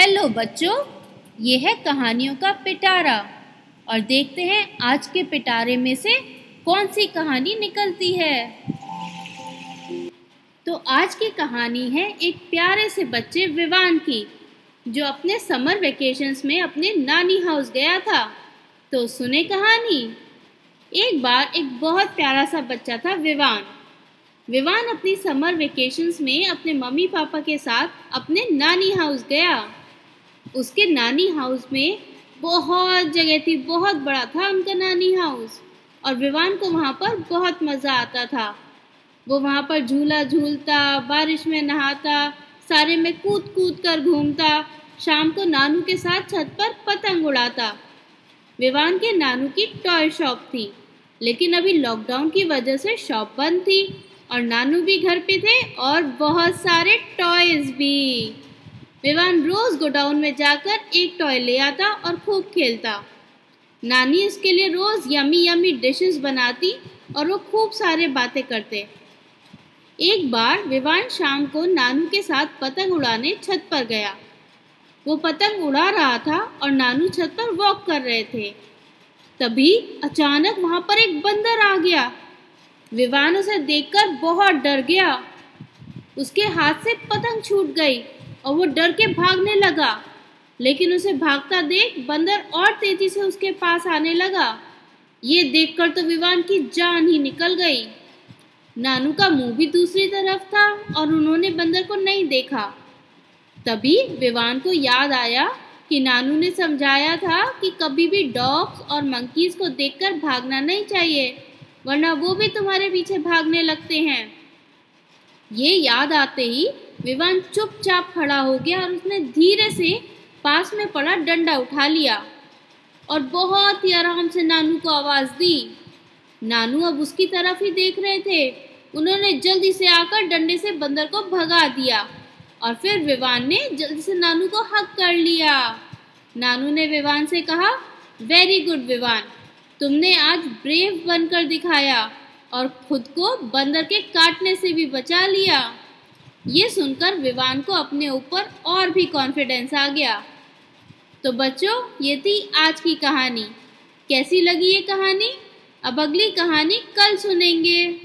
Hello बच्चों, ये है कहानियों का पिटारा। और देखते हैं आज के पिटारे में से कौन सी कहानी निकलती है। तो आज की कहानी है एक प्यारे से बच्चे विवान की, जो अपने समर वेकेशंस में अपने नानी हाउस गया था। तो सुने कहानी। एक बार एक बहुत प्यारा सा बच्चा था विवान। विवान अपनी समर वेकेशंस में अपने मम्मी पापा के साथ अपने नानी हाउस गया। उसके नानी हाउस में बहुत जगह थी, बहुत बड़ा था उनका नानी हाउस। और विवान को वहाँ पर बहुत मज़ा आता था। वो वहाँ पर झूला झूलता, बारिश में नहाता, सारे में कूद कूद कर घूमता, शाम को नानू के साथ छत पर पतंग उड़ाता। विवान के नानू की टॉय शॉप थी, लेकिन अभी लॉकडाउन की वजह से शॉप बंद थी और नानू भी घर पे थे और बहुत सारे टॉयज भी। विवान रोज गोडाउन में जाकर एक टॉय ले आता और खूब खेलता। नानी उसके लिए रोज यमी यमी डिशेस बनाती और वो खूब सारे बातें करते। एक बार विवान शाम को नानू के साथ पतंग उड़ाने छत पर गया। वो पतंग उड़ा रहा था और नानू छत पर वॉक कर रहे थे। तभी अचानक वहाँ पर एक बंदर आ गया। विवान उसे देखकर बहुत डर गया। उसके हाथ से पतंग छूट गई। और वो डर के भागने लगा। लेकिन उसे भागता देख बंदर और तेज़ी से उसके पास आने लगा। ये देखकर तो विवान की जान ही निकल गई। नानू का मुँह भी दूसरी तरफ़ था और उन्होंने बंदर को नहीं देखा। तभी विवान को याद आया कि नानू ने समझाया था कि कभी भी डॉग्स और मंकीज को देखकर भागना नहीं चाहिए, वरना वो भी तुम्हारे पीछे भागने लगते हैं। ये याद आते ही विवान चुपचाप खड़ा हो गया और उसने धीरे से पास में पड़ा डंडा उठा लिया और बहुत ही आराम से नानू को आवाज़ दी। नानू अब उसकी तरफ़ ही देख रहे थे। उन्होंने जल्दी से आकर डंडे से बंदर को भगा दिया और फिर विवान ने जल्दी से नानू को हक कर लिया। नानू ने विवान से कहा वेरी गुड विवान। तुमने आज ब्रेव बनकर दिखाया और खुद को बंदर के काटने से भी बचा लिया। ये सुनकर विवान को अपने ऊपर और भी कॉन्फिडेंस आ गया। तो बच्चों, ये थी आज की कहानी। कैसी लगी ये कहानी? अब अगली कहानी कल सुनेंगे।